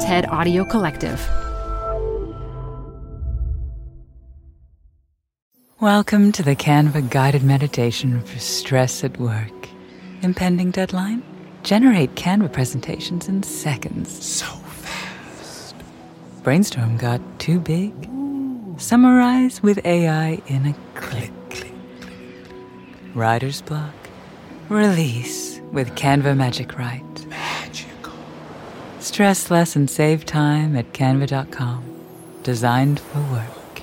TED Audio Collective. Welcome to the Canva guided meditation for stress at work. Impending deadline? Generate Canva presentations in seconds. So fast. Brainstorm got too big? Summarize with AI in a click. click, click. Writer's block? Release with Canva Magic Write. Stress less and save time at canva.com. Designed for work.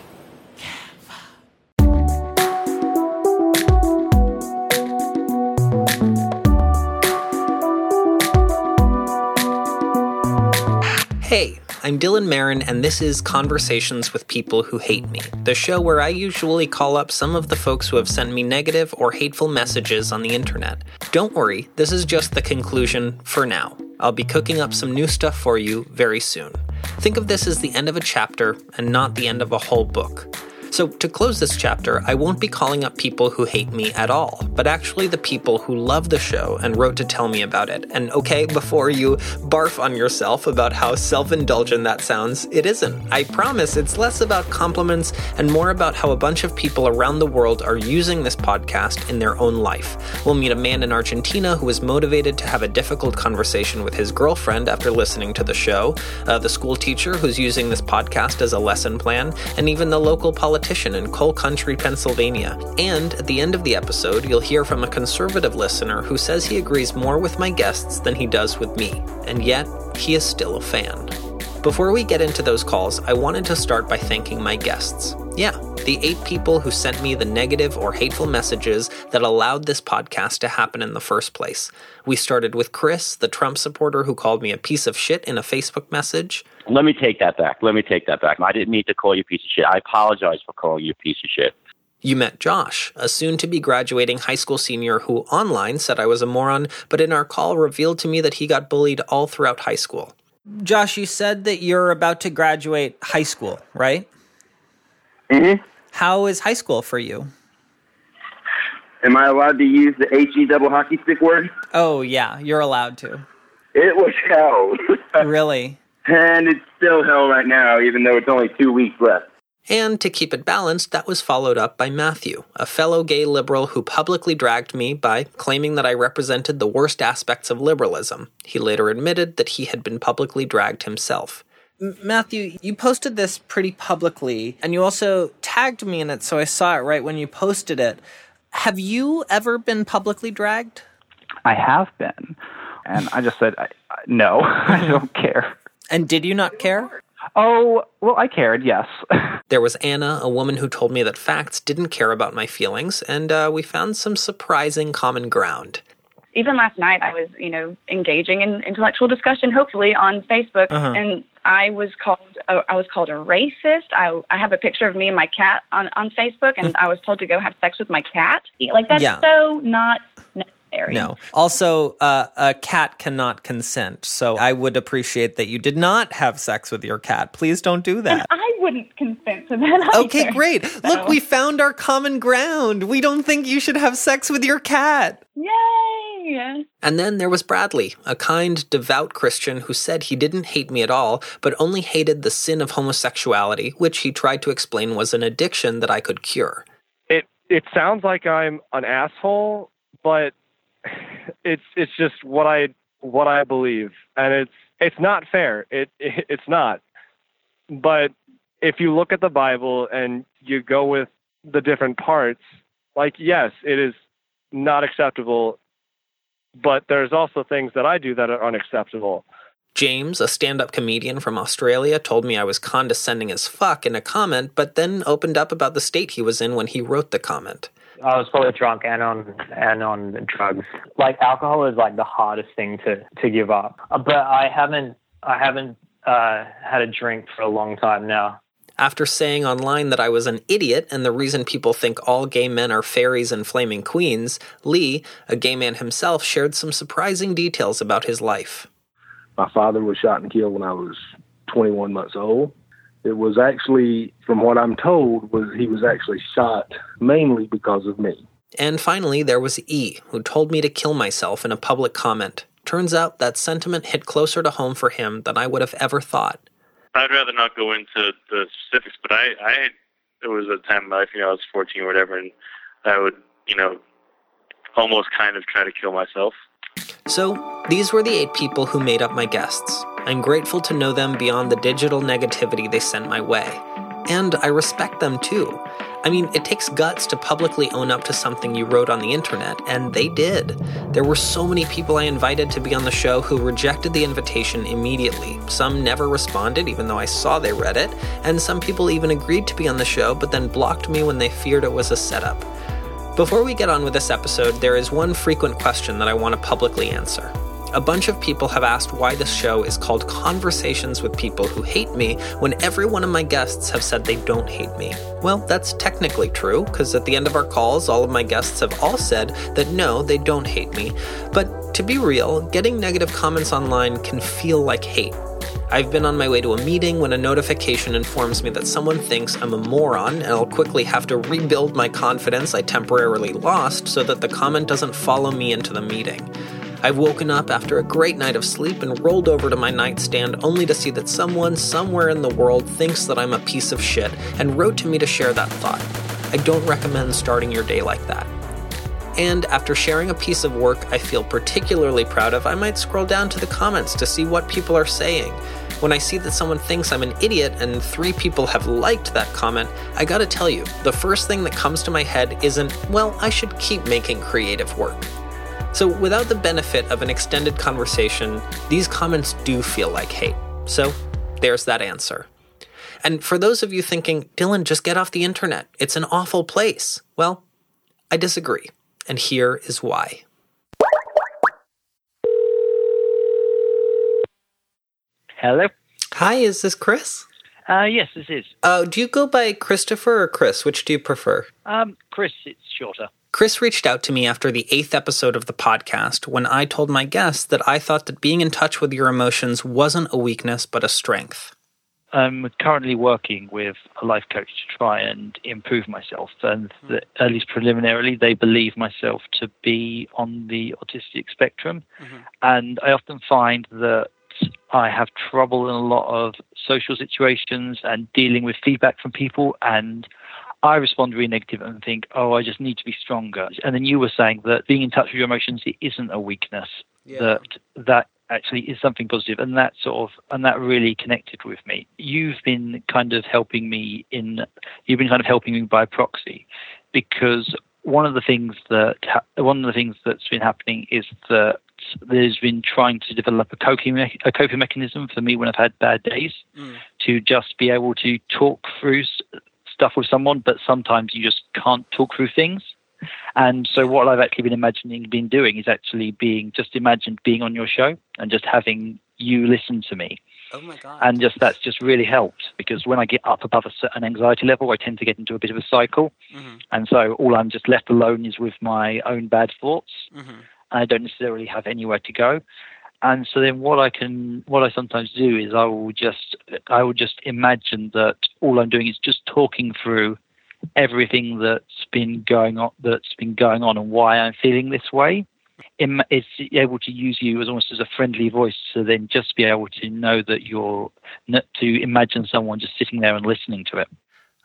Hey, I'm Dylan Marron, and this is Conversations with People Who Hate Me, the show where I usually call up some of the folks who have sent me negative or hateful messages on the internet. Don't worry, this is just the conclusion for now. I'll be cooking up some new stuff for you very soon. Think of this as the end of a chapter and not the end of a whole book. So, to close this chapter, I won't be calling up people who hate me at all, but actually the people who love the show and wrote to tell me about it. And okay, before you barf on yourself about how self indulgent that sounds, it isn't. I promise it's less about compliments and more about how a bunch of people around the world are using this podcast in their own life. We'll meet a man in Argentina who was motivated to have a difficult conversation with his girlfriend after listening to the show, uh, the school teacher who's using this podcast as a lesson plan, and even the local politician in coal country, Pennsylvania. And at the end of the episode, you'll hear from a conservative listener who says he agrees more with my guests than he does with me, and yet he is still a fan. Before we get into those calls, I wanted to start by thanking my guests. Yeah, the eight people who sent me the negative or hateful messages that allowed this podcast to happen in the first place. We started with Chris, the Trump supporter who called me a piece of shit in a Facebook message. Let me take that back. Let me take that back. I didn't mean to call you a piece of shit. I apologize for calling you a piece of shit. You met Josh, a soon to be graduating high school senior who online said I was a moron, but in our call revealed to me that he got bullied all throughout high school. Josh, you said that you're about to graduate high school, right? Mm-hmm. How is high school for you? Am I allowed to use the HE double hockey stick word? Oh, yeah, you're allowed to. It was hell. really? And it's still hell right now, even though it's only two weeks left. And to keep it balanced, that was followed up by Matthew, a fellow gay liberal who publicly dragged me by claiming that I represented the worst aspects of liberalism. He later admitted that he had been publicly dragged himself. M- Matthew, you posted this pretty publicly, and you also tagged me in it, so I saw it right when you posted it. Have you ever been publicly dragged? I have been. And I just said, I, I, no, I don't care. And did you not care? Oh, well, I cared, yes. there was Anna, a woman who told me that facts didn't care about my feelings, and uh, we found some surprising common ground. Even last night, I was, you know, engaging in intellectual discussion, hopefully on Facebook, uh-huh. and I was called, uh, I was called a racist. I, I have a picture of me and my cat on on Facebook, and I was told to go have sex with my cat. Like that's yeah. so not necessary. No. Also, uh, a cat cannot consent. So I would appreciate that you did not have sex with your cat. Please don't do that. And I wouldn't consent to that. Either, okay, great. So. Look, we found our common ground. We don't think you should have sex with your cat. Yay! And then there was Bradley, a kind, devout Christian who said he didn't hate me at all, but only hated the sin of homosexuality, which he tried to explain was an addiction that I could cure. It it sounds like I'm an asshole, but it's it's just what I what I believe, and it's it's not fair. It, it it's not. But if you look at the Bible and you go with the different parts, like yes, it is not acceptable, but there's also things that I do that are unacceptable. James, a stand up comedian from Australia, told me I was condescending as fuck in a comment, but then opened up about the state he was in when he wrote the comment. I was probably drunk and on and on drugs. Like alcohol is like the hardest thing to to give up. Uh, but I haven't I haven't uh, had a drink for a long time now. After saying online that I was an idiot and the reason people think all gay men are fairies and flaming queens, Lee, a gay man himself, shared some surprising details about his life. My father was shot and killed when I was 21 months old. It was actually, from what I'm told, was he was actually shot mainly because of me. And finally, there was E, who told me to kill myself in a public comment. Turns out that sentiment hit closer to home for him than I would have ever thought. I'd rather not go into the specifics, but I, I had, there was a time in my life, you know, I was 14 or whatever, and I would, you know, almost kind of try to kill myself. So, these were the eight people who made up my guests. I'm grateful to know them beyond the digital negativity they sent my way. And I respect them too. I mean, it takes guts to publicly own up to something you wrote on the internet, and they did. There were so many people I invited to be on the show who rejected the invitation immediately. Some never responded, even though I saw they read it, and some people even agreed to be on the show but then blocked me when they feared it was a setup. Before we get on with this episode, there is one frequent question that I want to publicly answer. A bunch of people have asked why this show is called Conversations with People Who Hate Me when every one of my guests have said they don't hate me. Well, that's technically true, because at the end of our calls, all of my guests have all said that no, they don't hate me. But to be real, getting negative comments online can feel like hate. I've been on my way to a meeting when a notification informs me that someone thinks I'm a moron, and I'll quickly have to rebuild my confidence I temporarily lost so that the comment doesn't follow me into the meeting. I've woken up after a great night of sleep and rolled over to my nightstand only to see that someone somewhere in the world thinks that I'm a piece of shit and wrote to me to share that thought. I don't recommend starting your day like that. And after sharing a piece of work I feel particularly proud of, I might scroll down to the comments to see what people are saying. When I see that someone thinks I'm an idiot and three people have liked that comment, I gotta tell you, the first thing that comes to my head isn't, well, I should keep making creative work. So, without the benefit of an extended conversation, these comments do feel like hate. So, there's that answer. And for those of you thinking, Dylan, just get off the internet, it's an awful place. Well, I disagree. And here is why. Hello. Hi, is this Chris? Uh, yes, this is. Uh, do you go by Christopher or Chris? Which do you prefer? Um, Chris, it's shorter. Chris reached out to me after the eighth episode of the podcast when I told my guests that I thought that being in touch with your emotions wasn't a weakness but a strength. I'm currently working with a life coach to try and improve myself, and the, at least preliminarily, they believe myself to be on the autistic spectrum. Mm-hmm. And I often find that I have trouble in a lot of social situations and dealing with feedback from people and I respond really negative and think, oh, I just need to be stronger. And then you were saying that being in touch with your emotions it isn't a weakness. Yeah. That that actually is something positive, and that sort of and that really connected with me. You've been kind of helping me in. You've been kind of helping me by proxy, because one of the things that one of the things that's been happening is that there's been trying to develop a coping a coping mechanism for me when I've had bad days mm. to just be able to talk through stuff with someone, but sometimes you just can't talk through things. And so what I've actually been imagining, been doing is actually being just imagined being on your show and just having you listen to me. Oh my God. And just that's just really helped because when I get up above a certain anxiety level, I tend to get into a bit of a cycle. Mm-hmm. And so all I'm just left alone is with my own bad thoughts. Mm-hmm. And I don't necessarily have anywhere to go and so then what I can what I sometimes do is I will just I will just imagine that all I'm doing is just talking through everything that's been going on that's been going on and why I'm feeling this way. It's able to use you as almost as a friendly voice to then just be able to know that you're to imagine someone just sitting there and listening to it.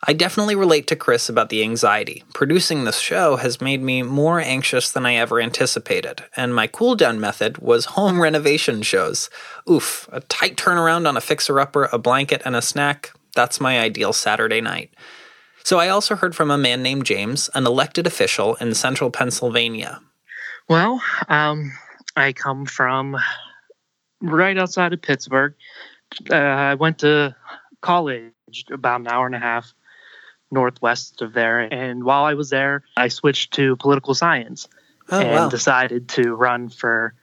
I definitely relate to Chris about the anxiety. Producing this show has made me more anxious than I ever anticipated, and my cool down method was home renovation shows. Oof, a tight turnaround on a fixer upper, a blanket, and a snack. That's my ideal Saturday night. So I also heard from a man named James, an elected official in central Pennsylvania. Well, um, I come from right outside of Pittsburgh. Uh, I went to college about an hour and a half northwest of there. And while I was there, I switched to political science oh, and wow. decided to run for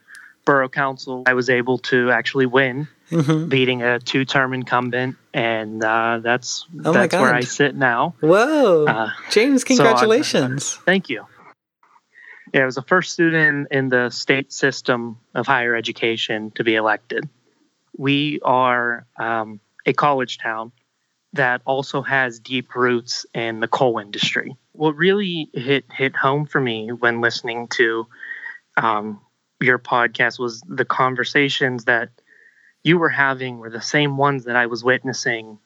borough council. I was able to actually win, mm-hmm. beating a two-term incumbent, and uh, that's oh that's where I sit now. Whoa, uh, James! Congratulations! So thank you. Yeah, I was the first student in the state system of higher education to be elected. We are um, a college town, that also has deep roots in the coal industry. What really hit hit home for me when listening to um, your podcast was the conversations that you were having were the same ones that I was witnessing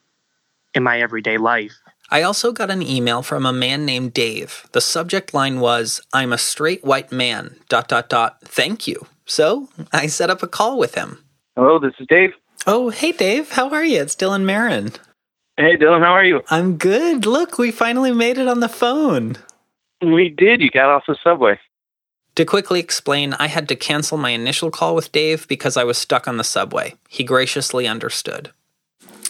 in my everyday life. I also got an email from a man named Dave. The subject line was, I'm a straight white man, dot, dot, dot, thank you. So I set up a call with him. Hello, this is Dave. Oh, hey, Dave. How are you? It's Dylan Marron. Hey, Dylan, how are you? I'm good. Look, we finally made it on the phone. We did. You got off the subway. To quickly explain, I had to cancel my initial call with Dave because I was stuck on the subway. He graciously understood.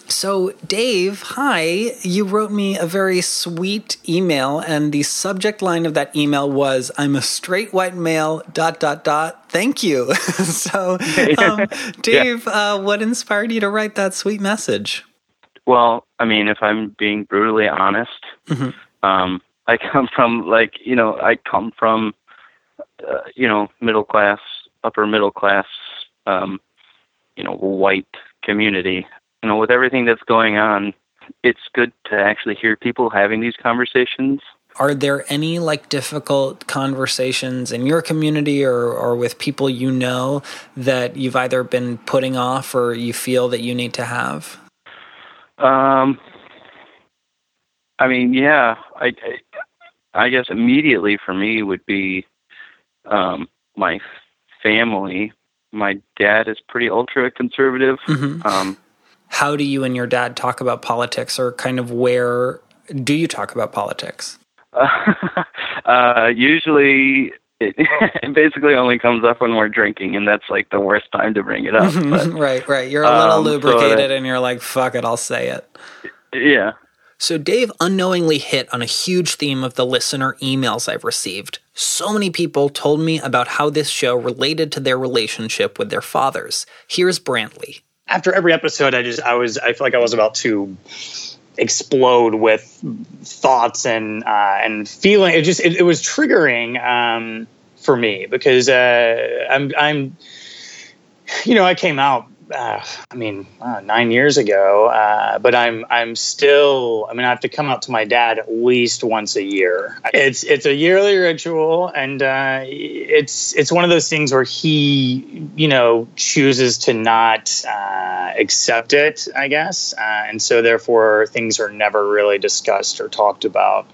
So, Dave, hi. You wrote me a very sweet email, and the subject line of that email was I'm a straight white male, dot, dot, dot. Thank you. so, um, Dave, yeah. uh, what inspired you to write that sweet message? Well, I mean, if I'm being brutally honest, mm-hmm. um, I come from, like, you know, I come from, uh, you know, middle class, upper middle class, um, you know, white community you know, with everything that's going on, it's good to actually hear people having these conversations. Are there any like difficult conversations in your community or, or with people you know that you've either been putting off or you feel that you need to have? Um, I mean, yeah, I, I, I guess immediately for me would be um, my family. My dad is pretty ultra conservative. Mm-hmm. Um, how do you and your dad talk about politics, or kind of where do you talk about politics? Uh, usually, it, it, basically only comes up when we're drinking, and that's like the worst time to bring it up. But, right, right. You're a little um, lubricated, so that, and you're like, "Fuck it, I'll say it." Yeah. So Dave unknowingly hit on a huge theme of the listener emails I've received. So many people told me about how this show related to their relationship with their fathers. Here's Brantley after every episode, I just I was I feel like I was about to explode with thoughts and uh, and feeling. It just it, it was triggering um, for me because uh, I'm I'm you know I came out uh, I mean, uh, nine years ago. Uh, but I'm I'm still. I mean, I have to come out to my dad at least once a year. It's it's a yearly ritual, and uh, it's it's one of those things where he, you know, chooses to not uh, accept it. I guess, uh, and so therefore things are never really discussed or talked about.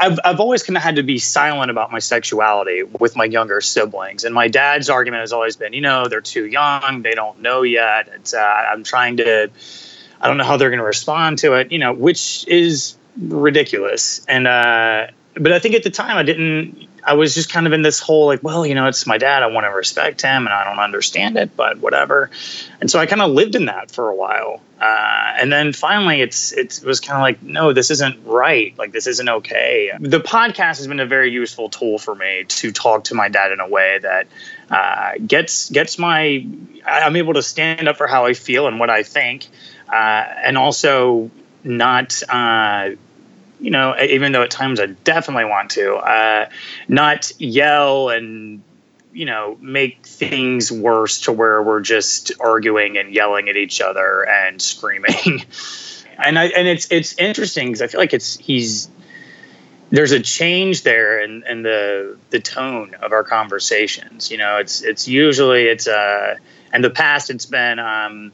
I've I've always kind of had to be silent about my sexuality with my younger siblings, and my dad's argument has always been, you know, they're too young, they don't know yet. It's, uh, I'm trying to, I don't know how they're going to respond to it, you know, which is ridiculous. And uh, but I think at the time I didn't. I was just kind of in this whole like, well, you know, it's my dad. I want to respect him, and I don't understand it, but whatever. And so I kind of lived in that for a while. Uh, and then finally, it's, it was kind of like, no, this isn't right. Like this isn't okay. The podcast has been a very useful tool for me to talk to my dad in a way that uh, gets gets my. I'm able to stand up for how I feel and what I think, uh, and also not uh, you know, even though at times I definitely want to, uh, not yell and you know make things worse to where we're just arguing and yelling at each other and screaming. and I and it's it's interesting because I feel like it's he's there's a change there in, in the the tone of our conversations. You know, it's it's usually it's uh in the past it's been um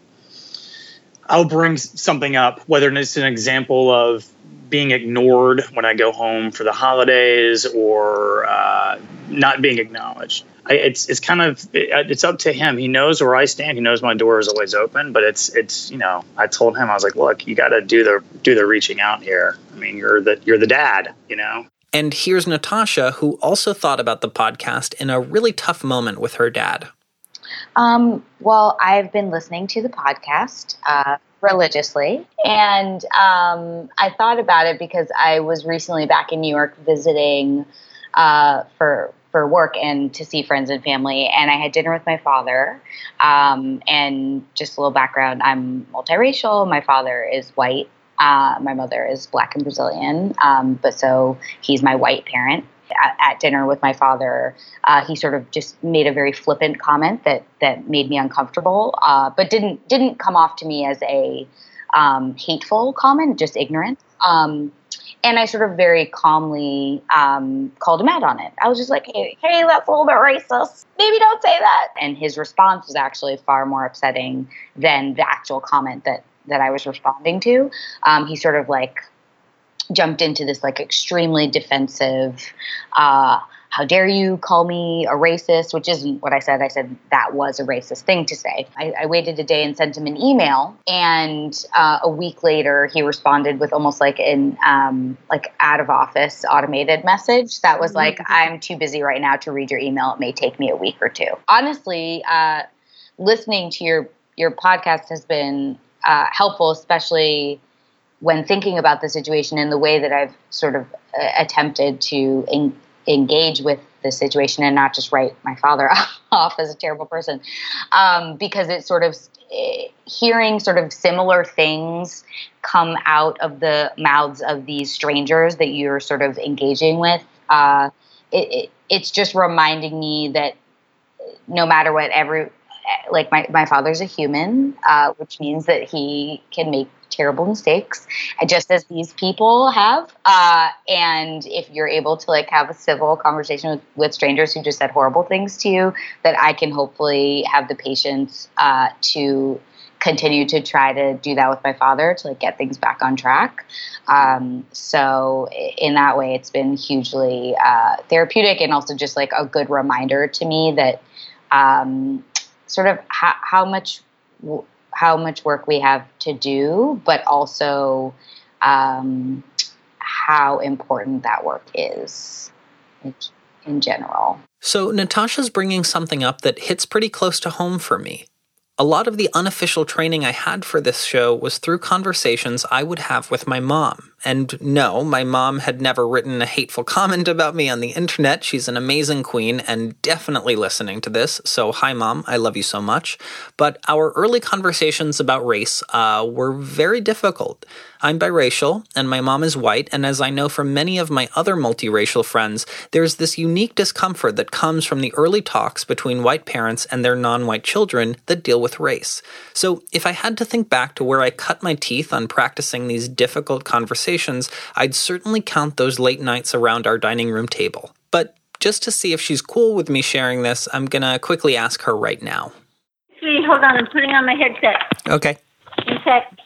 I'll bring something up, whether it's an example of being ignored when I go home for the holidays or uh, not being acknowledged. I, it's it's kind of it, it's up to him. He knows where I stand. He knows my door is always open. But it's it's you know I told him I was like, look, you got to do the do the reaching out here. I mean, you're the you're the dad, you know. And here's Natasha, who also thought about the podcast in a really tough moment with her dad. Um, well, I've been listening to the podcast. Uh, religiously. And um, I thought about it because I was recently back in New York visiting uh, for for work and to see friends and family. And I had dinner with my father. Um, and just a little background: I'm multiracial. My father is white. Uh, my mother is black and Brazilian. Um, but so he's my white parent at, at dinner with my father, uh, he sort of just made a very flippant comment that that made me uncomfortable, uh, but didn't didn't come off to me as a um, hateful comment, just ignorant. Um, And I sort of very calmly um, called him out on it. I was just like, hey, hey, that's a little bit racist. Maybe don't say that. And his response was actually far more upsetting than the actual comment that that I was responding to. Um, he sort of like jumped into this like extremely defensive. Uh, how dare you call me a racist, which isn't what I said. I said that was a racist thing to say. I, I waited a day and sent him an email, and uh, a week later he responded with almost like an um, like out of office automated message that was like, Mm-hmm. "I'm too busy right now to read your email. It may take me a week or two. Honestly, uh, listening to your your podcast has been uh, helpful, especially when thinking about the situation in the way that I've sort of uh, attempted to en- engage with the situation and not just write my father off as a terrible person, um, because it's sort of eh, hearing sort of similar things come out of the mouths of these strangers that you're sort of engaging with. Uh, it, it, it's just reminding me that no matter what every like my, my father's a human uh, which means that he can make terrible mistakes just as these people have uh, and if you're able to like have a civil conversation with, with strangers who just said horrible things to you that i can hopefully have the patience uh, to continue to try to do that with my father to like get things back on track. Um, so in that way it's been hugely uh, therapeutic and also just like a good reminder to me that um, sort of how, how much how much work we have to do, but also um, how important that work is in general. So, Natasha's bringing something up that hits pretty close to home for me. A lot of the unofficial training I had for this show was through conversations I would have with my mom. And no, my mom had never written a hateful comment about me on the internet. She's an amazing queen and definitely listening to this. So, hi, mom. I love you so much. But our early conversations about race uh, were very difficult. I'm biracial, and my mom is white, and as I know from many of my other multiracial friends, there's this unique discomfort that comes from the early talks between white parents and their non white children that deal with race. So, if I had to think back to where I cut my teeth on practicing these difficult conversations, I'd certainly count those late nights around our dining room table. But just to see if she's cool with me sharing this, I'm gonna quickly ask her right now. Sweetie, hold on. I'm putting on my headset. Okay. In fact,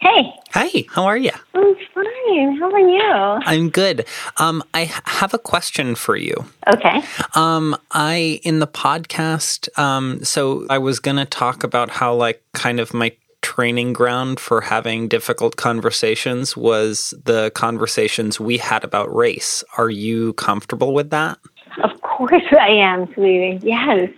hey, Hi, how are you? I'm fine. How are you? I'm good. Um, I have a question for you. Okay. Um, I in the podcast. Um, so I was gonna talk about how like kind of my training ground for having difficult conversations was the conversations we had about race. Are you comfortable with that? Of course I am, sweetie. Yes.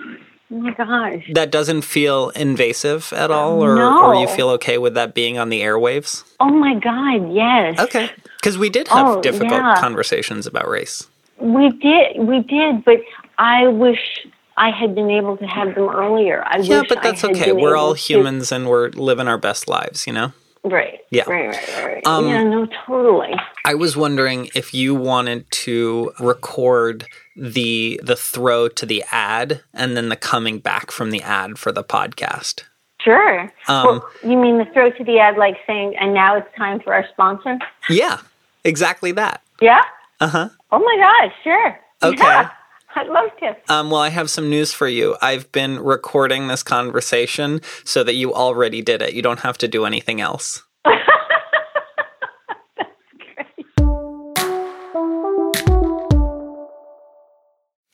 Oh my gosh. That doesn't feel invasive at all, or No. or you feel okay with that being on the airwaves? Oh my God. Yes. Okay. Because we did have Oh, difficult yeah. conversations about race. We did. We did. But I wish I had been able to have them earlier. I yeah, but that's okay. We're all able to- humans and we're living our best lives, you know? Right. Yeah. Right. Right. Right. right. Um, yeah. No. Totally. I was wondering if you wanted to record the the throw to the ad and then the coming back from the ad for the podcast. Sure. Um, well, you mean the throw to the ad, like saying, "And now it's time for our sponsor." Yeah, exactly that. Yeah. Uh huh. Oh my gosh. Sure. Okay. Yeah. I'd love to. Um, well, I have some news for you. I've been recording this conversation so that you already did it. You don't have to do anything else.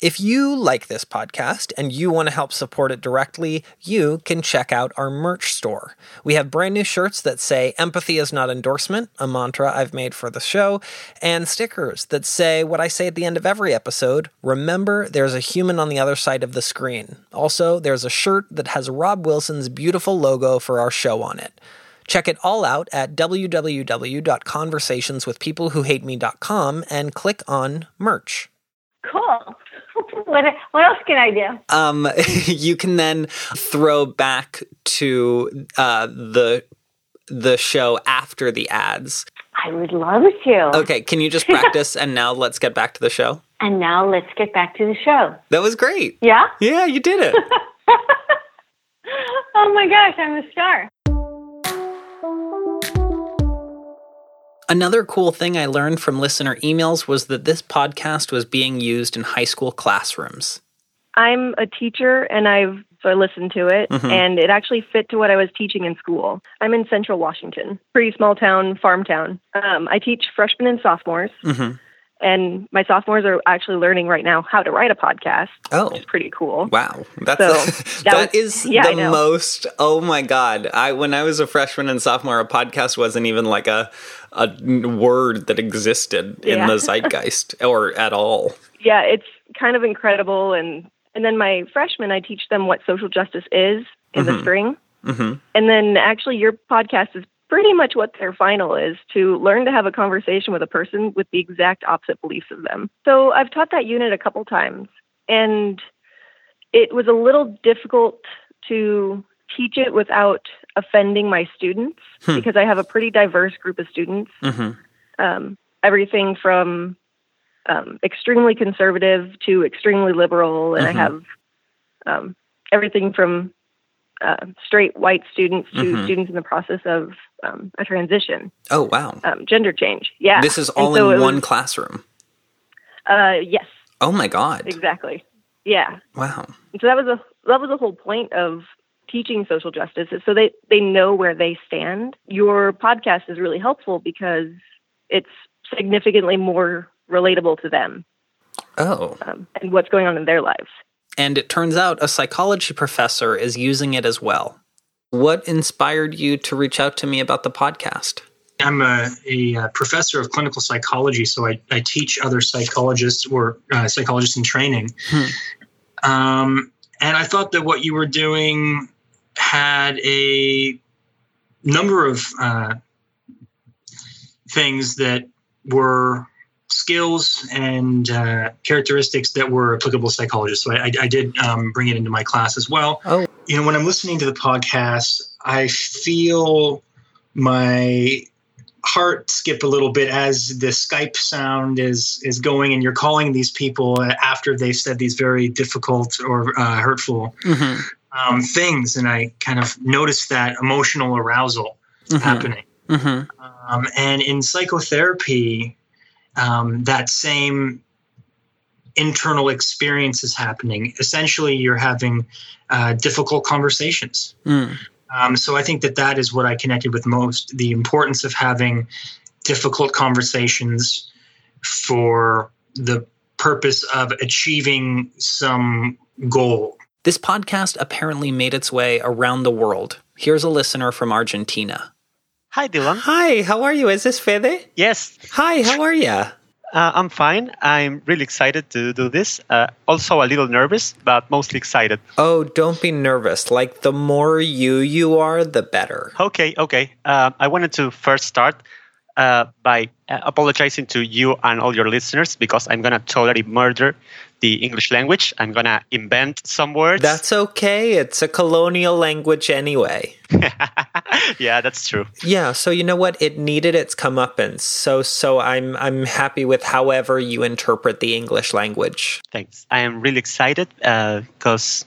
If you like this podcast and you want to help support it directly, you can check out our merch store. We have brand new shirts that say empathy is not endorsement, a mantra I've made for the show, and stickers that say what I say at the end of every episode remember there's a human on the other side of the screen. Also, there's a shirt that has Rob Wilson's beautiful logo for our show on it. Check it all out at www.conversationswithpeoplewhohateme.com and click on merch. Cool. What What else can I do? Um, you can then throw back to uh, the the show after the ads. I would love to. Okay, can you just practice and now let's get back to the show? And now let's get back to the show. That was great. Yeah. Yeah, you did it. Oh my gosh, I'm a star. Another cool thing I learned from listener emails was that this podcast was being used in high school classrooms. I'm a teacher and I've so I listened to it Mhm. and it actually fit to what I was teaching in school. I'm in central Washington, pretty small town, farm town. Um, I teach freshmen and sophomores, Mm-hmm. And my sophomores are actually learning right now how to write a podcast. Oh. Which is pretty cool. Wow, that's So, that that is was- yeah, the most. Oh my god! I when I was a freshman and sophomore, a podcast wasn't even like a a word that existed in Yeah. the zeitgeist or at all. Yeah, it's kind of incredible and and then my freshmen I teach them what social justice is in the Mhm. spring. Mm-hmm. And then actually, your podcast is pretty much what their final is to learn to have a conversation with a person with the exact opposite beliefs of them. So I've taught that unit a couple times, and it was a little difficult to teach it without offending my students Hmm. because I have a pretty diverse group of students. Mm-hmm. Um, everything from um, extremely conservative to extremely liberal, and Mhm. I have um, everything from uh, straight white students to Mhm. students in the process of um, a transition, Oh wow! um, gender change. Yeah, This is all so in one was- classroom. uh, yes, Oh my god! exactly. Yeah, Wow. So that was a that was the whole point of teaching social justice is so they they know where they stand. Your podcast is really helpful because it's significantly more relatable to them Oh, um, and what's going on in their lives. And it turns out a psychology professor is using it as well. What inspired you to reach out to me about the podcast? I'm a, a, uh professor of clinical psychology, so I, I teach other psychologists or uh, psychologists in training. Um, and I thought that what you were doing had a number of uh, things that were skills and uh, characteristics that were applicable to psychologists. So I, I, did um, bring it into my class as well. Oh. You know, when I'm listening to the podcast, I feel my heart skip a little bit as the Skype sound is is going, and you're calling these people after they've said these very difficult or uh, hurtful Mm-hmm. um, things, and I kind of noticed that emotional arousal happening. Mm-hmm. Um, and in psychotherapy, um, that same internal experience is happening. Essentially, you're having uh, difficult conversations. Mm. Um, so I think that that is what I connected with most the importance of having difficult conversations for the purpose of achieving some goal. This podcast apparently made its way around the world. Here's a listener from Argentina. Hi, Dylan. Hi, how are you? Is this Fede? Yes. Hi, how are you? Uh, I'm fine. I'm really excited to do this. Uh, also a little nervous, but mostly excited. Oh, don't be nervous. Like, the more you you are, the better. Okay, okay. Uh, I wanted to first start uh, by uh, apologizing to you and all your listeners because I'm going to totally murder the English language. I'm going to invent some words. That's okay. It's a colonial language anyway. yeah, that's true. Yeah, so you know what? It needed its comeuppance. So so I'm I'm happy with however you interpret the English language. Thanks. I am really excited because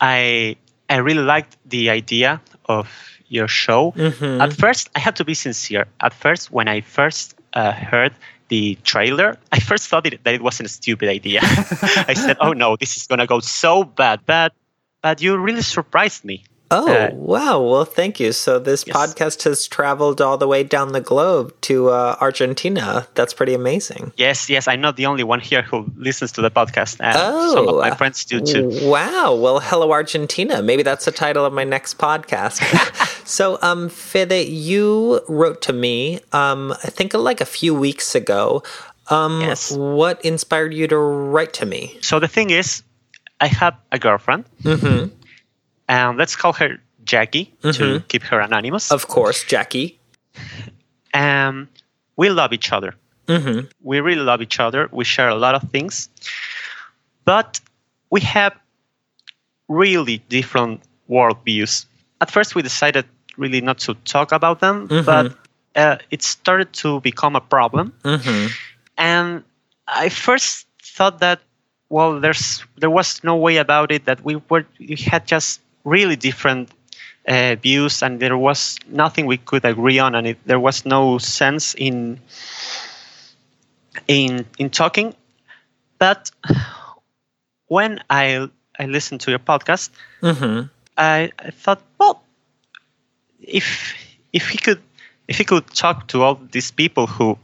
I I really liked the idea of your show. Mhm. At first, I have to be sincere. At first, when I first uh, heard the trailer, I first thought it, that it wasn't a stupid idea. I said, "Oh no, this is gonna go so bad." But but you really surprised me. Oh, Uh, wow. Well, thank you. So this podcast has traveled all the way down the globe to uh, Argentina. That's pretty amazing. Yes, yes, I'm not the only one here who listens to the podcast. And some of my Oh, friends do too. Wow. Well, hello, Argentina. Maybe that's the title of my next podcast. so, um, Fede, you wrote to me, um, I think like a few weeks ago. Um, What inspired you to write to me? So the thing is, I have a girlfriend, Mm-hmm. and let's call her Jackie to Mhm. keep her anonymous. Of course, Jackie. Um, we love each other. Mm-hmm. We really love each other. We share a lot of things, but we have really different worldviews. At first, we decided really not to talk about them, Mhm. but uh, it started to become a problem. Mm-hmm. and I first thought that well, there's there was no way about it that we were we had just really different uh, views, and there was nothing we could agree on, and it, there was no sense in in in talking. But when I I listened to your podcast, Mm-hmm. I, I thought, well, if if he could if he could talk to all these people who,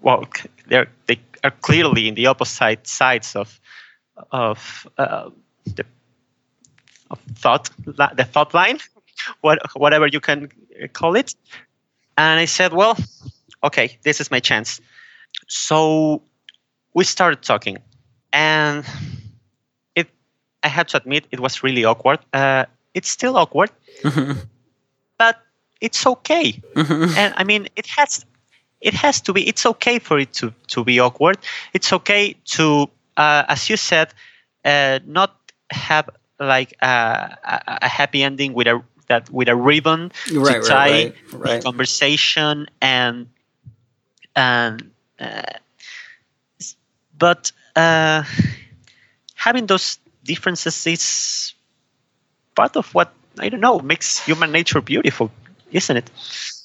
well, they're they are clearly in the opposite sides of of uh, the of thought the thought line, what whatever you can call it, and I said, well, okay, this is my chance. So we started talking, and it I had to admit it was really awkward. Uh, it's still awkward, but it's okay. and I mean, it has it has to be. It's okay for it to to be awkward. It's okay to, uh, as you said, uh, not have like a, a, a happy ending with a that with a ribbon Right, to right, tie right, the conversation and and uh, but uh, having those differences is part of what I don't know makes human nature beautiful, isn't it?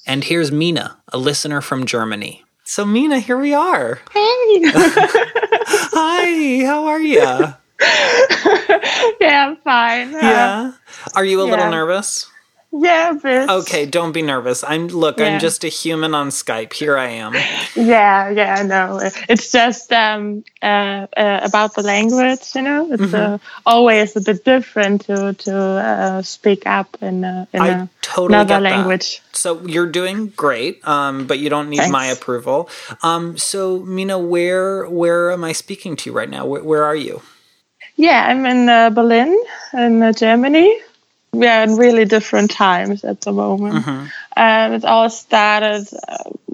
And here's Mina, a listener from Germany. So Mina, here we are. Hey. Hi, how are you? yeah, I'm fine. Yeah. Are you a little nervous? Yeah, a bit. Okay, don't be nervous. I'm look, Yeah. I'm just a human on Skype. Here I am. Yeah, yeah, I know. It's just um, uh, uh, about the language, you know. It's Mhm. uh, always a bit different to to uh, speak up in, uh, in a, totally another get that. language. So you're doing great, um, but you don't need my approval. Um, so Mina, where where am I speaking to you right now? Where, where are you? Yeah, I'm in uh, Berlin, in uh, Germany. We are in really different times at the moment. Mm-hmm. Um, it all started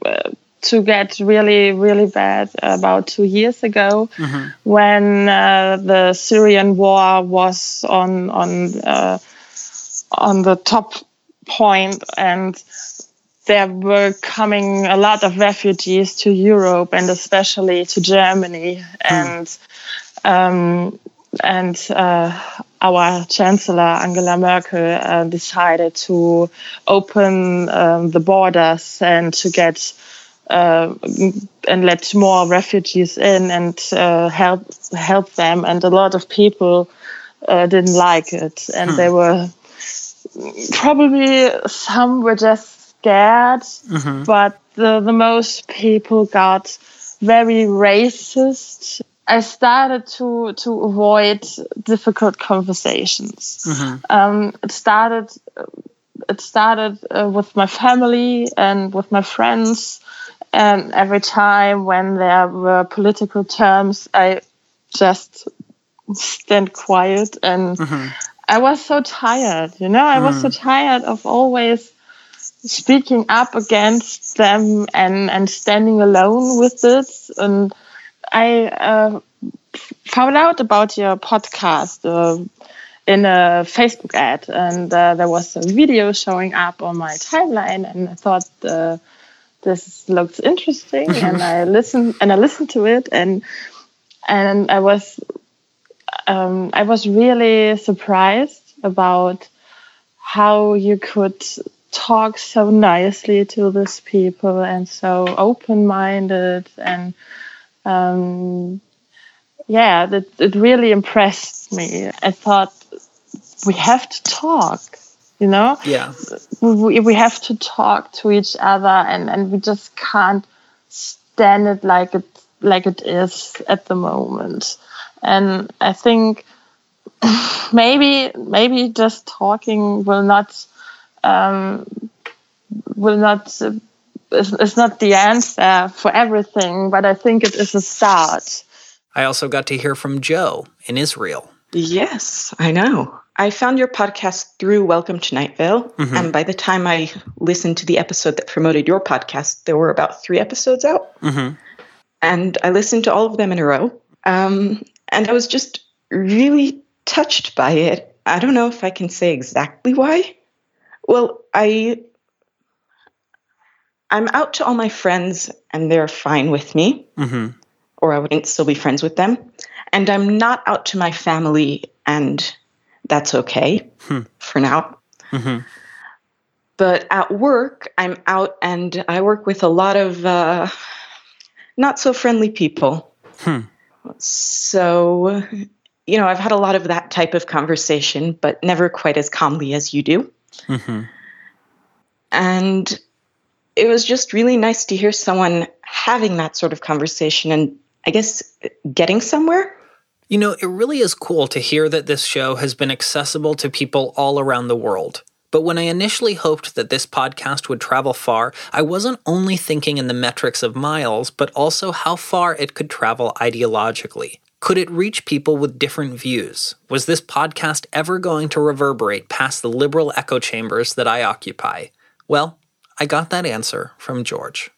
uh, to get really, really bad about two years ago when uh, the Syrian war was on on uh, on the top point and there were coming a lot of refugees to Europe and especially to Germany and um, and uh, our chancellor Angela Merkel uh, decided to open um, the borders and to get uh, and let more refugees in and uh, help help them. And a lot of people uh, didn't like it, and Hmm. they were probably some were just scared, Mhm. but the, the most people got very racist. I started to to avoid difficult conversations. Um, it started it started uh, with my family and with my friends, and every time when there were political terms, I just stand quiet and. I was so tired, you know, I was so Mm. tired of always speaking up against them and, and standing alone with it. And I uh, found out about your podcast uh, in a Facebook ad, and uh, there was a video showing up on my timeline, and I thought uh, this looks interesting, and I listened and I listened to it, and and I was um, I was really surprised about how you could talk so nicely to these people and so open minded and um, yeah, that it really impressed me. I thought we have to talk, you know, Yeah. we, we have to talk to each other and, and we just can't stand it like it like it is at the moment. And I think maybe maybe just talking will not um, will not is, is not the answer for everything, but I think it is a start. I also got to hear from Joe in Israel. Yes, I know. I found your podcast through Welcome to Night Vale. Mhm. And by the time I listened to the episode that promoted your podcast, there were about three episodes out. Mm-hmm. And I listened to all of them in a row. Um, and I was just really touched by it. I don't know if I can say exactly why. Well, I I'm out to all my friends and they're fine with me Mm-hmm. or I wouldn't still be friends with them. And I'm not out to my family, and that's okay Hmm. for now. Mm-hmm. but at work, I'm out and I work with a lot of uh, not so friendly people. Hmm. So, you know, I've had a lot of that type of conversation, but never quite as calmly as you do. Mm-hmm. And it was just really nice to hear someone having that sort of conversation and I guess getting somewhere. You know, it really is cool to hear that this show has been accessible to people all around the world. But when I initially hoped that this podcast would travel far, I wasn't only thinking in the metrics of miles, but also how far it could travel ideologically. Could it reach people with different views? Was this podcast ever going to reverberate past the liberal echo chambers that I occupy? Well, I got that answer from George.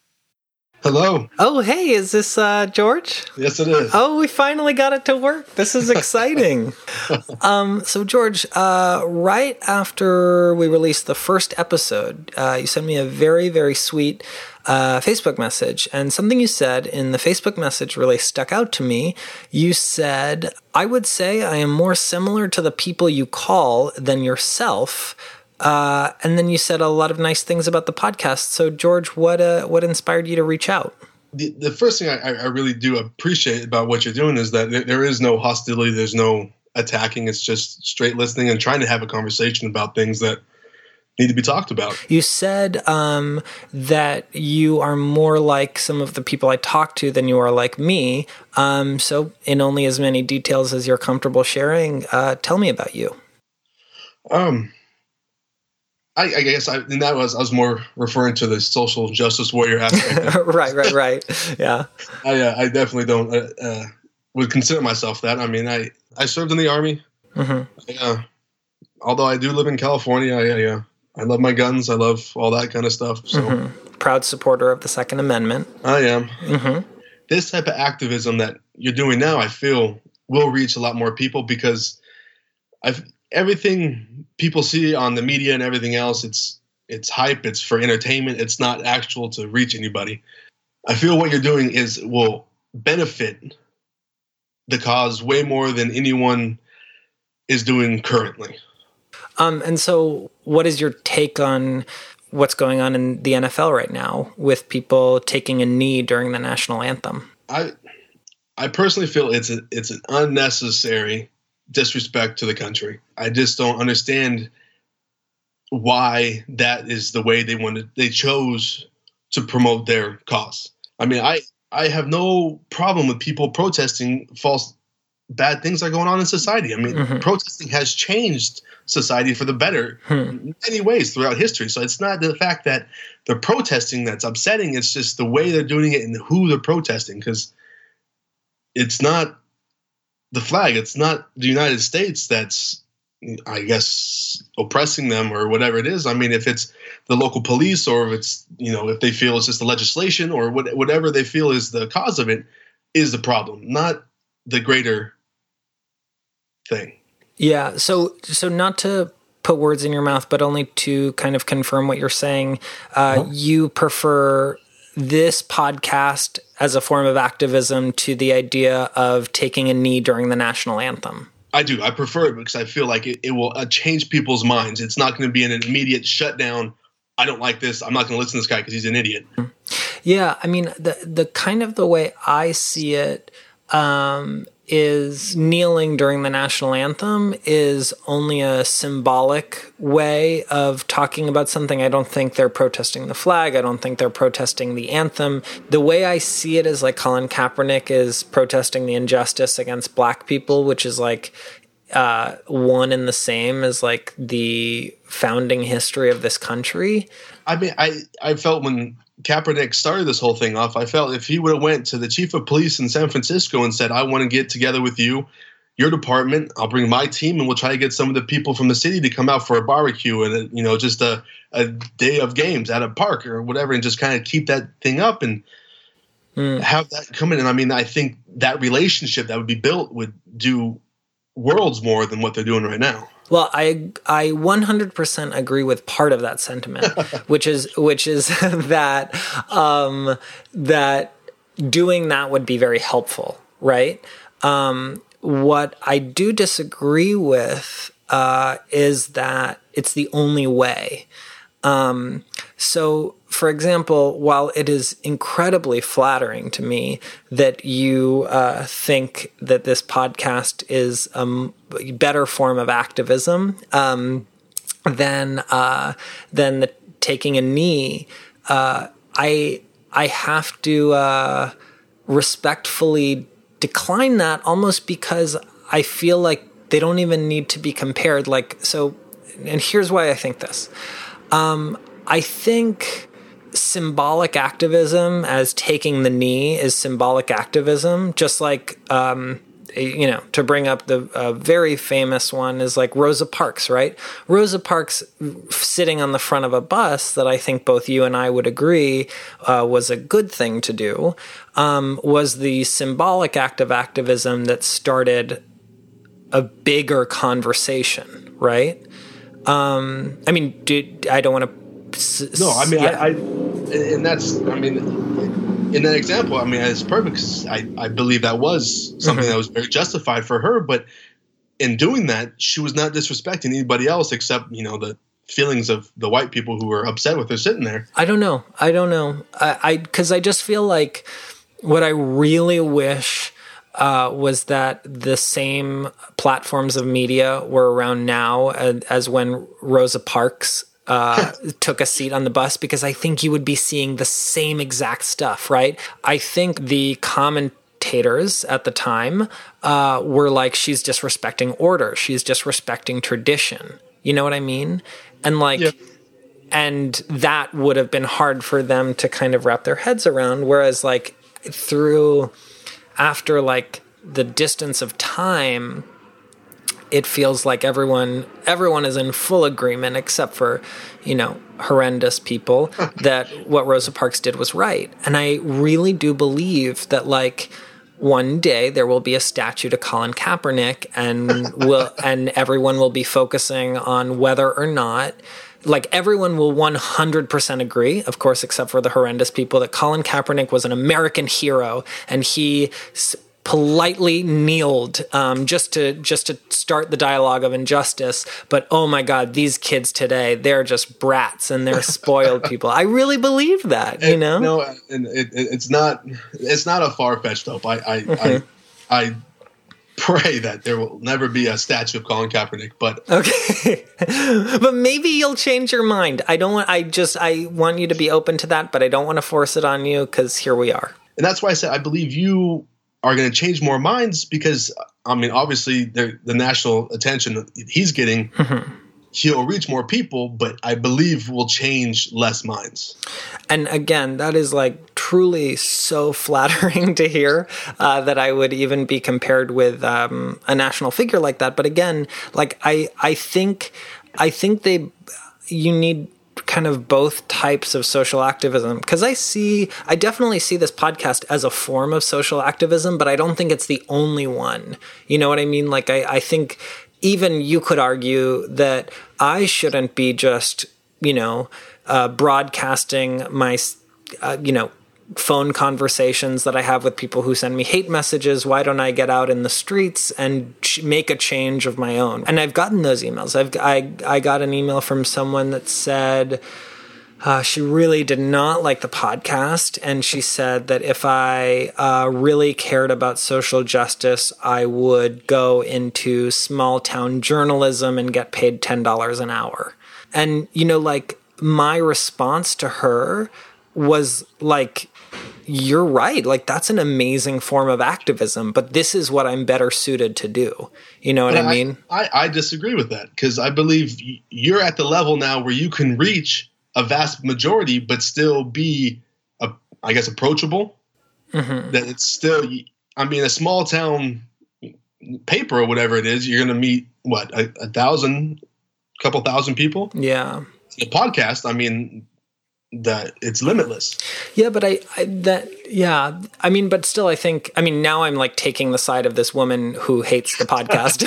Hello. Oh, hey, is this uh, George? Yes, it is. Oh, we finally got it to work. This is exciting. um, so, George, uh, right after we released the first episode, uh, you sent me a very, very sweet uh, Facebook message. And something you said in the Facebook message really stuck out to me. You said, I would say I am more similar to the people you call than yourself. Uh, and then you said a lot of nice things about the podcast. So, George, what uh, what inspired you to reach out? The, the first thing I, I really do appreciate about what you're doing is that there is no hostility, there's no attacking. It's just straight listening and trying to have a conversation about things that need to be talked about. You said um, that you are more like some of the people I talk to than you are like me. Um, so, in only as many details as you're comfortable sharing, uh, tell me about you. Um, I, I, guess I, and that was I was more referring to the social justice warrior aspect. right, right, right. Yeah. I uh, I definitely don't uh, uh, would consider myself that. I mean, I I served in the army. Mm-hmm. Uh, although I do live in California, I I, uh, I, love my guns. I love all that kind of stuff. So mm-hmm. proud supporter of the Second Amendment. I am. Mm-hmm. This type of activism that you're doing now, I feel, will reach a lot more people because I've everything people see on the media and everything else it's it's hype it's for entertainment it's not actual to reach anybody. I feel what you're doing is will benefit the cause way more than anyone is doing currently. Um, and so what is your take on what's going on in the nfl right now with people taking a knee during the national anthem? I i personally feel it's a, it's an unnecessary disrespect to the country. I just don't understand why that is the way they wanted they chose to promote their cause. I mean, I I have no problem with people protesting false bad things are going on in society. I mean, mm-hmm. protesting has changed society for the better hmm. in many ways throughout history. So it's not the fact that they're protesting that's upsetting. It's just the way they're doing it and who they're protesting because it's not the flag. It's not the United States that's, I guess, oppressing them or whatever it is. I mean, if it's the local police or if it's, you know, if they feel it's just the legislation or what, whatever they feel is the cause of it is the problem, not the greater thing. Yeah. So, so not to put words in your mouth, but only to kind of confirm what you're saying. Uh, uh-huh. You prefer this podcast as a form of activism to the idea of taking a knee during the national anthem? I do. I prefer it because I feel like it, it will uh, change people's minds. It's not going to be an immediate shutdown. I don't like this. I'm not going to listen to this guy because he's an idiot. Yeah, I mean the the kind of the way I see it um, is kneeling during the national anthem is only a symbolic way of talking about something. I don't think they're protesting the flag. I don't think they're protesting the anthem. The way I see it is like Colin Kaepernick is protesting the injustice against black people, which is like uh, one and the same as like the founding history of this country. I mean, I, I felt when Kaepernick started this whole thing off, I felt if he would have went to the chief of police in San Francisco and said, "I want to get together with you, your department. I'll bring my team, and we'll try to get some of the people from the city to come out for a barbecue and a, you know just a a day of games at a park or whatever, and just kind of keep that thing up and." Mm. Have that come in, and I mean, I think that relationship that would be built would do worlds more than what they're doing right now. Well, I I 100% agree with part of that sentiment, which is which is that um, that doing that would be very helpful, right? Um, what I do disagree with uh, is that it's the only way. Um, so, for example, while it is incredibly flattering to me that you uh, think that this podcast is a better form of activism um, than uh, than the taking a knee, uh, I I have to uh, respectfully decline that almost because I feel like they don't even need to be compared. Like so, and here's why I think this. Um, I think symbolic activism as taking the knee is symbolic activism, just like, um, you know, to bring up the uh, very famous one is like Rosa Parks, right? Rosa Parks sitting on the front of a bus that I think both you and I would agree uh, was a good thing to do, um, was the symbolic act of activism that started a bigger conversation, right? Um, I mean, I don't want to no, I mean, yeah. I, I, and that's, I mean, in that example, I mean, it's perfect. Cause I, I believe that was something mm-hmm. that was very justified for her. But in doing that, she was not disrespecting anybody else except, you know, the feelings of the white people who were upset with her sitting there. I don't know. I don't know. I, I, cause I just feel like what I really wish uh, was that the same platforms of media were around now as when Rosa Parks uh, took a seat on the bus because I think you would be seeing the same exact stuff, right? I think the commentators at the time uh, were like, she's disrespecting order, she's disrespecting tradition. You know what I mean? And like, yeah. and that would have been hard for them to kind of wrap their heads around. Whereas, like, through after like the distance of time, it feels like everyone everyone is in full agreement except for you know horrendous people that what Rosa Parks did was right. And I really do believe that like one day there will be a statue to Colin Kaepernick and will and everyone will be focusing on whether or not like everyone will 100% agree, of course, except for the horrendous people, that Colin Kaepernick was an American hero and he politely kneeled um, just to just to start the dialogue of injustice. But oh my God, these kids today they're just brats and they're spoiled people. I really believe that. You know, no, and it, it, it's not it's not a far fetched hope. I I, mm-hmm. I I pray that there will never be a statue of Colin Kaepernick. But okay, but maybe you'll change your mind. I don't want. I just I want you to be open to that, but I don't want to force it on you because here we are. And that's why I said I believe you are going to change more minds because I mean, obviously, the national attention he's getting, mm-hmm. he'll reach more people, but I believe will change less minds. And again, that is like truly so flattering to hear uh, that I would even be compared with um, a national figure like that. But again, like I, I think, I think they, you need kind of both types of social activism because I see, I definitely see this podcast as a form of social activism, but I don't think it's the only one. You know what I mean? Like, I, I think even you could argue that I shouldn't be just, you know, uh, broadcasting my, uh, you know, phone conversations that I have with people who send me hate messages. Why don't I get out in the streets and ch- make a change of my own? And I've gotten those emails. I've I I got an email from someone that said. Uh, she really did not like the podcast, and she said that if I uh, really cared about social justice, I would go into small town journalism and get paid $10 an hour. And, you know, like my response to her was like, you're right. Like that's an amazing form of activism, but this is what I'm better suited to do. You know what I, I mean? I, I disagree with that because I believe you're at the level now where you can reach a vast majority, but still be, a, I guess, approachable. Mm-hmm. That it's still, I mean, a small town paper or whatever it is, you're going to meet what a, a thousand, couple thousand people. Yeah. The podcast, I mean, that it's limitless. Yeah, but I, I, that yeah, I mean, but still, I think I mean now I'm like taking the side of this woman who hates the podcast,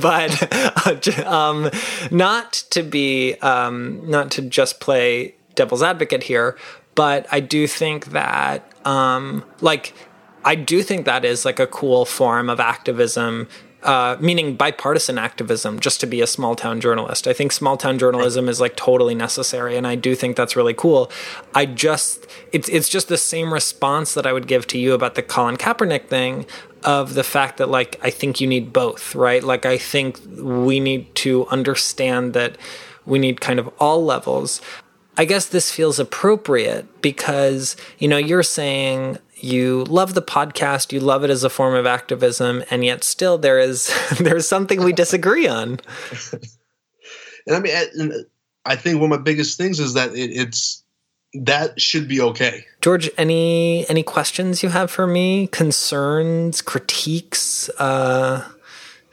but um, not to be um, not to just play devil's advocate here, but I do think that um, like I do think that is like a cool form of activism uh, meaning bipartisan activism, just to be a small town journalist. I think small town journalism is like totally necessary, and I do think that's really cool. I just it's it's just the same response that I would give to you about the Colin Kaepernick thing of the fact that like I think you need both, right? Like I think we need to understand that we need kind of all levels. I guess this feels appropriate because, you know, you're saying you love the podcast, you love it as a form of activism, and yet still there is there's something we disagree on. and I mean, I think one of my biggest things is that it, it's that should be okay. George, any any questions you have for me? Concerns, critiques, uh,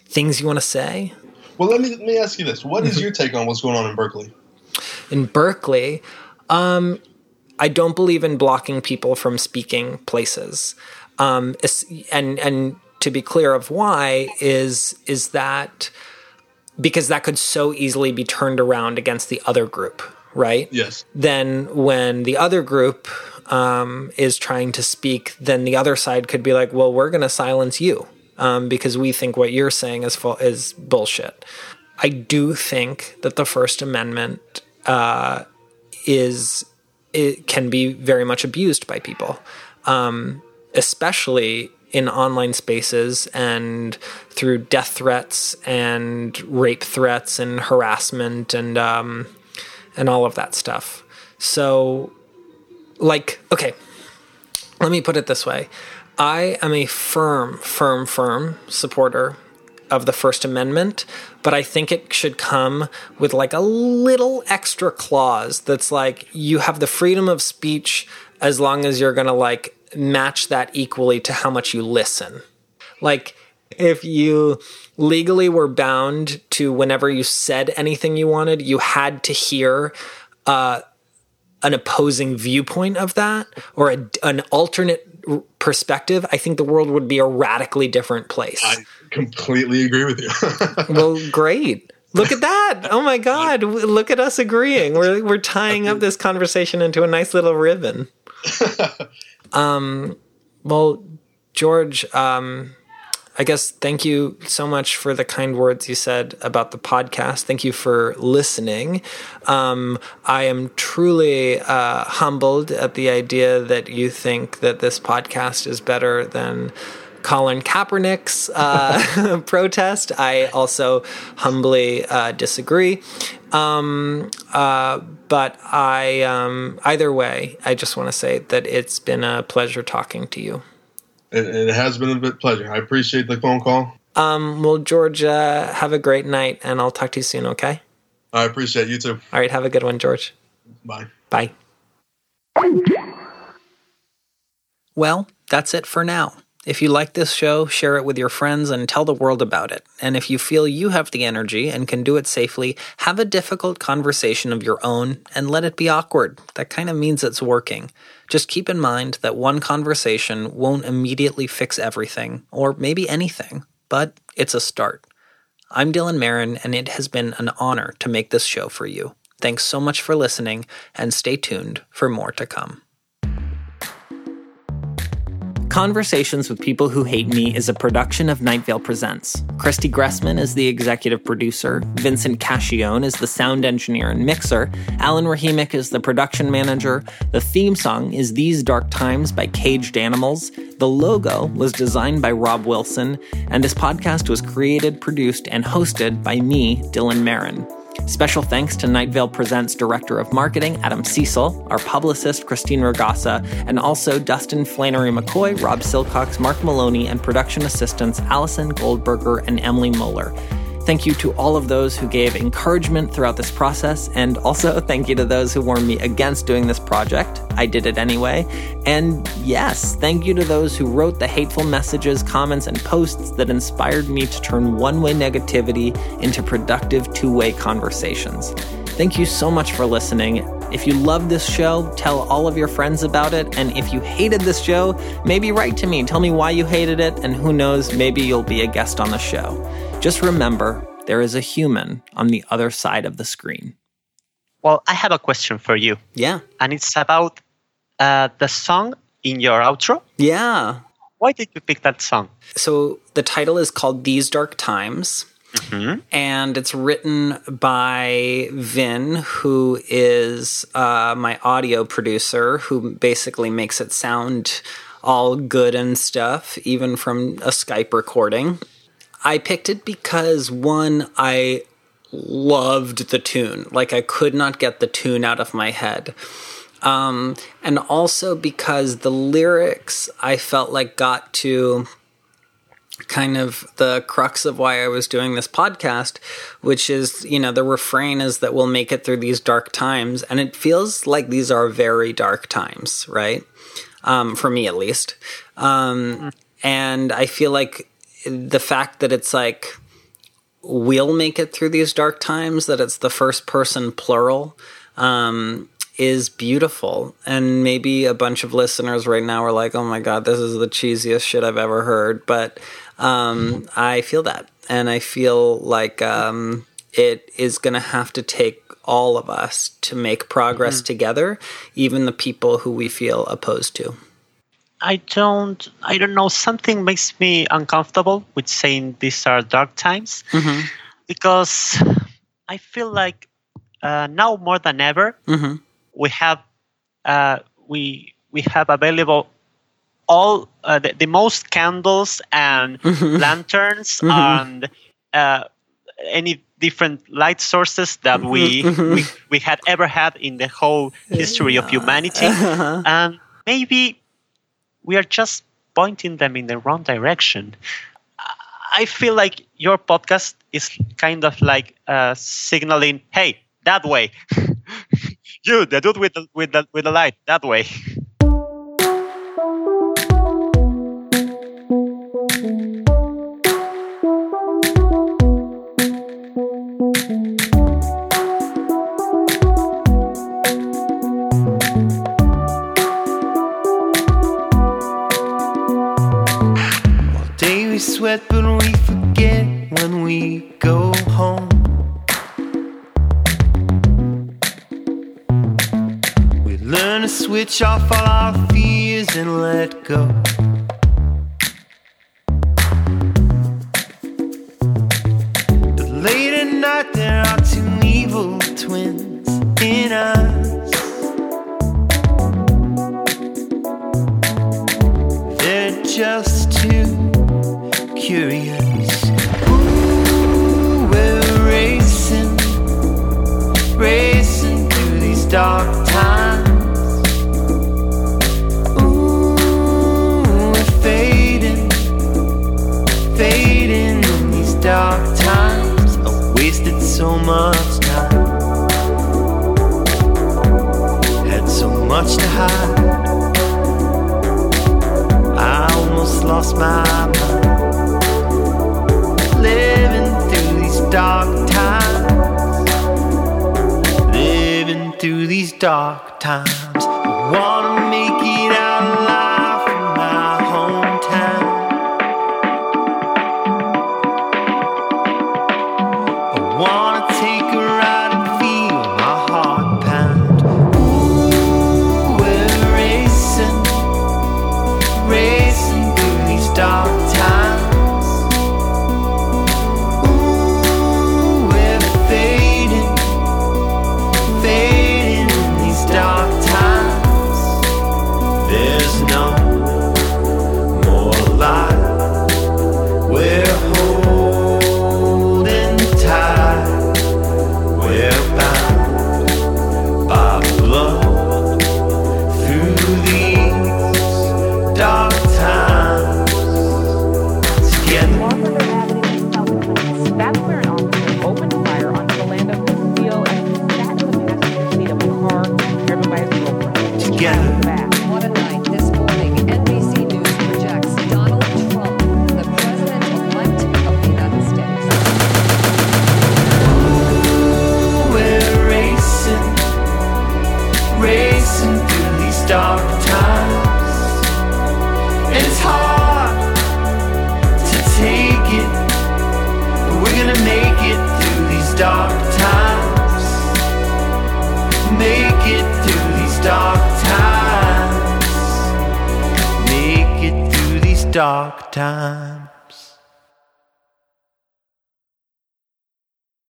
things you want to say? Well, let me let me ask you this: What is your take on what's going on in Berkeley? In Berkeley, um, I don't believe in blocking people from speaking places. Um, and and to be clear of why is is that because that could so easily be turned around against the other group, right? Yes. Then when the other group um, is trying to speak, then the other side could be like, "Well, we're going to silence you um, because we think what you're saying is full, is bullshit." I do think that the First Amendment uh, is it can be very much abused by people, um, especially in online spaces and through death threats and rape threats and harassment and um, and all of that stuff. So, like, okay, let me put it this way: I am a firm, firm, firm supporter of the First Amendment, but I think it should come with like a little extra clause that's like you have the freedom of speech as long as you're going to like match that equally to how much you listen. Like if you legally were bound to whenever you said anything you wanted, you had to hear uh, an opposing viewpoint of that or a, an alternate perspective, I think the world would be a radically different place. I completely agree with you. well, great. Look at that. Oh my God. Look at us agreeing. We're, we're tying up this conversation into a nice little ribbon. um, well, George, um, I guess thank you so much for the kind words you said about the podcast. Thank you for listening. Um, I am truly uh, humbled at the idea that you think that this podcast is better than Colin Kaepernick's uh, protest. I also humbly uh, disagree. Um, uh, but I, um, either way, I just want to say that it's been a pleasure talking to you. It, it, has been a bit pleasure. I appreciate the phone call. Um, well, George, uh, have a great night, and I'll talk to you soon. Okay. I appreciate you too. All right, have a good one, George. Bye. Bye. Well, that's it for now. If you like this show, share it with your friends and tell the world about it. And if you feel you have the energy and can do it safely, have a difficult conversation of your own and let it be awkward. That kind of means it's working. Just keep in mind that one conversation won't immediately fix everything, or maybe anything, but it's a start. I'm Dylan Marron, and it has been an honor to make this show for you. Thanks so much for listening, and stay tuned for more to come. Conversations with People Who Hate Me is a production of Night Vale Presents. Christy Gressman is the executive producer, Vincent Cacchione is the sound engineer and mixer, Alan Rahimic is the production manager, the theme song is These Dark Times by Caged Animals, the logo was designed by Rob Wilson, and this podcast was created, produced, and hosted by me, Dylan Marron. Special thanks to Night Vale Presents Director of Marketing, Adam Cecil, our publicist, Christine Ragasa, and also Dustin Flannery McCoy, Rob Silcox, Mark Maloney, and production assistants Allison Goldberger and Emily Moeller. Thank you to all of those who gave encouragement throughout this process, and also thank you to those who warned me against doing this project. I did it anyway. And yes, thank you to those who wrote the hateful messages, comments, and posts that inspired me to turn one way negativity into productive two way conversations. Thank you so much for listening. If you love this show, tell all of your friends about it. And if you hated this show, maybe write to me. Tell me why you hated it, and who knows, maybe you'll be a guest on the show. Just remember, there is a human on the other side of the screen. Well, I have a question for you. Yeah. And it's about uh, the song in your outro. Yeah. why did you pick that song? So the title is called These Dark Times. Mm-hmm. And it's written by Vin, who is uh, my audio producer, who basically makes it sound all good and stuff, even from a Skype recording. I picked it because one, I loved the tune. Like I could not get the tune out of my head. Um, and also because the lyrics I felt like got to kind of the crux of why I was doing this podcast, which is, you know, the refrain is that we'll make it through these dark times. And it feels like these are very dark times, right? Um, for me at least. Um, and I feel like the fact that it's like, we'll make it through these dark times, that it's the first person plural, um, is beautiful. And maybe a bunch of listeners right now are like, oh my God, this is the cheesiest shit I've ever heard. But um, I feel that. And I feel like um, it is going to have to take all of us to make progress mm-hmm. together, even the people who we feel opposed to. I don't I don't know something makes me uncomfortable with saying these are dark times mm-hmm. because I feel like uh, now more than ever mm-hmm. we have uh, we we have available all uh, the, the, most candles and mm-hmm. lanterns mm-hmm. and uh, any different light sources that we, mm-hmm. we we had ever had in the whole history of humanity and maybe we are just pointing them in the wrong direction. I feel like your podcast is kind of like uh, signaling, "Hey, that way, you, the dude with the with the with the light, that way."